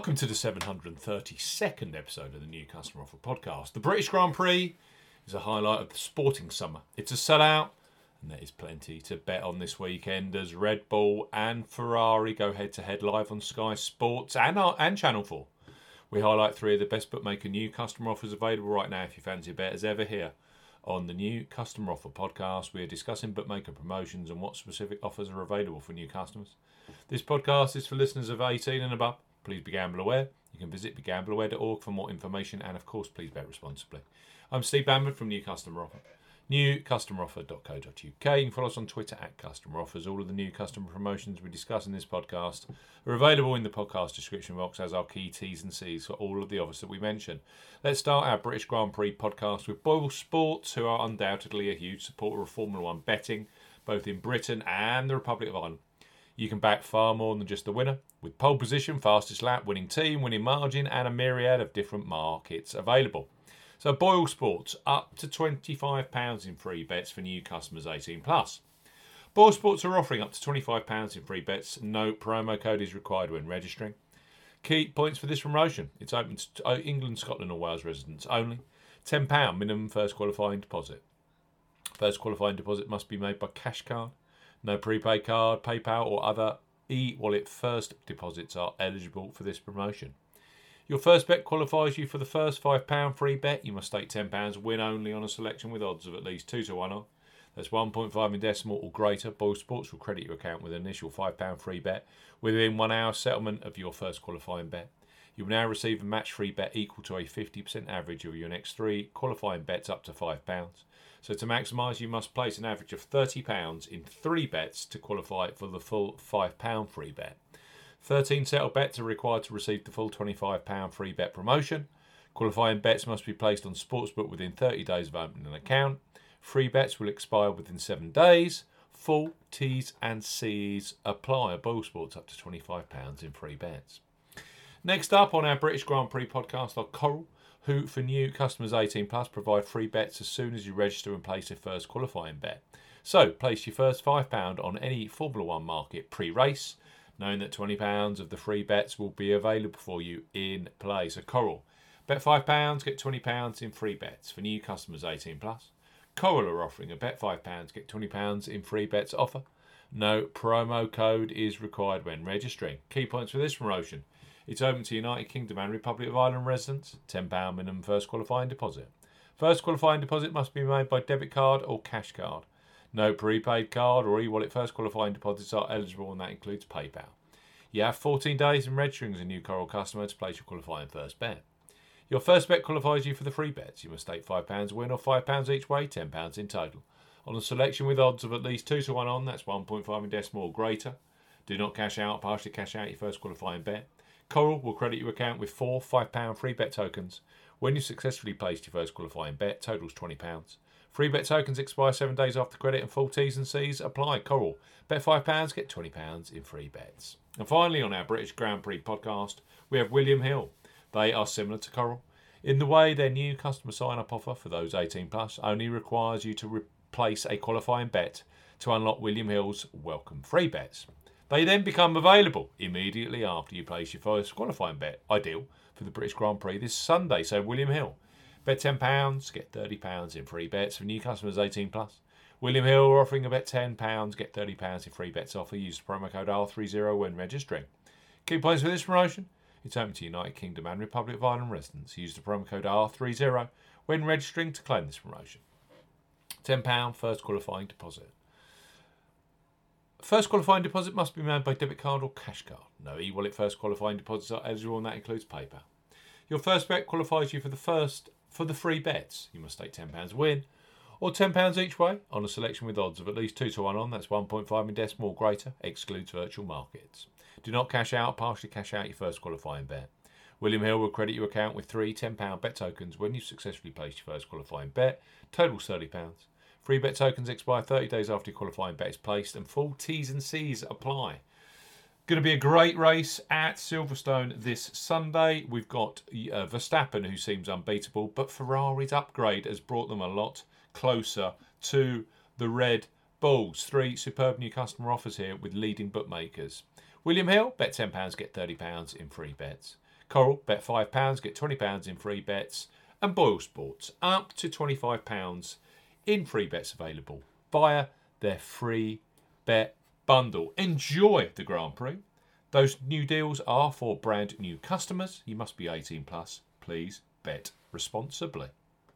Welcome to the 732nd episode of the New Customer Offer Podcast. The British Grand Prix is a highlight of the sporting summer. It's a sellout, and there is plenty to bet on this weekend as Red Bull and Ferrari go head to head live on Sky Sports and, uh, and Channel 4. We highlight three of the best bookmaker new customer offers available right now if you fancy a bet as ever here. On the new Customer Offer podcast, we are discussing bookmaker promotions and what specific offers are available for new customers. This podcast is for listeners of 18 and above. Please be gamble aware. You can visit begambleaware.org for more information and, of course, please bet responsibly. I'm Steve Bamford from New Customer Offer. NewCustomeroffer.co.uk. You can follow us on Twitter at Customer Offers. All of the new customer promotions we discuss in this podcast are available in the podcast description box as our key T's and C's for all of the offers that we mention. Let's start our British Grand Prix podcast with Boyle Sports, who are undoubtedly a huge supporter of Formula One betting, both in Britain and the Republic of Ireland. You can back far more than just the winner, with pole position, fastest lap, winning team, winning margin, and a myriad of different markets available. So Boyle Sports up to £25 in free bets for new customers 18 plus. Boyle Sports are offering up to £25 in free bets. No promo code is required when registering. Key points for this promotion. It's open to uh, England, Scotland, or Wales residents only. £10 minimum first qualifying deposit. First qualifying deposit must be made by cash card. No prepaid card, PayPal, or other e wallet first deposits are eligible for this promotion. Your first bet qualifies you for the first £5 free bet. You must stake £10, win only on a selection with odds of at least 2 to 1 on. That's 1.5 in decimal or greater. Boyle Sports will credit your account with an initial £5 free bet within one hour settlement of your first qualifying bet. You will now receive a match free bet equal to a 50% average of your next three qualifying bets up to £5. So to maximise, you must place an average of £30 in three bets to qualify for the full £5 free bet. 13 settled bets are required to receive the full £25 free bet promotion. Qualifying bets must be placed on Sportsbook within 30 days of opening an account. Free bets will expire within seven days. Full T's and C's apply. A Boyle Sports up to £25 in free bets. Next up on our British Grand Prix podcast are Coral, who for new customers 18 plus provide free bets as soon as you register and place your first qualifying bet. So place your first £5 on any Formula One market pre race, knowing that £20 of the free bets will be available for you in play. So Coral, bet £5, get £20 in free bets for new customers 18 plus. Coral are offering a bet £5, get £20 in free bets offer. No promo code is required when registering. Key points for this promotion. It's open to United Kingdom and Republic of Ireland residents. £10 minimum first qualifying deposit. First qualifying deposit must be made by debit card or cash card. No prepaid card or e-wallet first qualifying deposits are eligible and that includes PayPal. You have 14 days in registering as a new Coral customer to place your qualifying first bet. Your first bet qualifies you for the free bets. You must stake £5 win or £5 each way, £10 in total. On a selection with odds of at least 2 to 1 on, that's 1.5 in decimal or greater. Do not cash out, partially cash out your first qualifying bet. Coral will credit your account with four £5 free bet tokens. When you successfully placed your first qualifying bet, totals £20. Free bet tokens expire seven days after credit and full T's and C's apply. Coral, bet £5, get £20 in free bets. And finally, on our British Grand Prix podcast, we have William Hill. They are similar to Coral in the way their new customer sign up offer for those 18 plus only requires you to replace a qualifying bet to unlock William Hill's welcome free bets. They then become available immediately after you place your first qualifying bet. Ideal for the British Grand Prix this Sunday. So William Hill, bet £10, get £30 in free bets for new customers 18 plus. William Hill are offering a bet £10, get £30 in free bets offer. Use the promo code R30 when registering. Key points for this promotion. It's open to United Kingdom and Republic of Ireland residents. Use the promo code R30 when registering to claim this promotion. £10 first qualifying deposit. First qualifying deposit must be made by debit card or cash card. No e-wallet first qualifying deposits are eligible, and that includes PayPal. Your first bet qualifies you for the first for the free bets. You must stake ten pounds win, or ten pounds each way on a selection with odds of at least two to one on. That's one point five in decimal or greater. Excludes virtual markets. Do not cash out. Partially cash out your first qualifying bet. William Hill will credit your account with three £10 bet tokens when you successfully place your first qualifying bet. Total £30. Free bet tokens expire 30 days after your qualifying bet is placed, and full T's and C's apply. Going to be a great race at Silverstone this Sunday. We've got uh, Verstappen, who seems unbeatable, but Ferrari's upgrade has brought them a lot closer to the Red Bulls. Three superb new customer offers here with leading bookmakers. William Hill, bet £10, get £30 in free bets. Coral, bet £5, get £20 in free bets. And Boyle Sports, up to £25 in free bets available via their free bet bundle. Enjoy the Grand Prix. Those new deals are for brand new customers. You must be 18 plus. Please bet responsibly.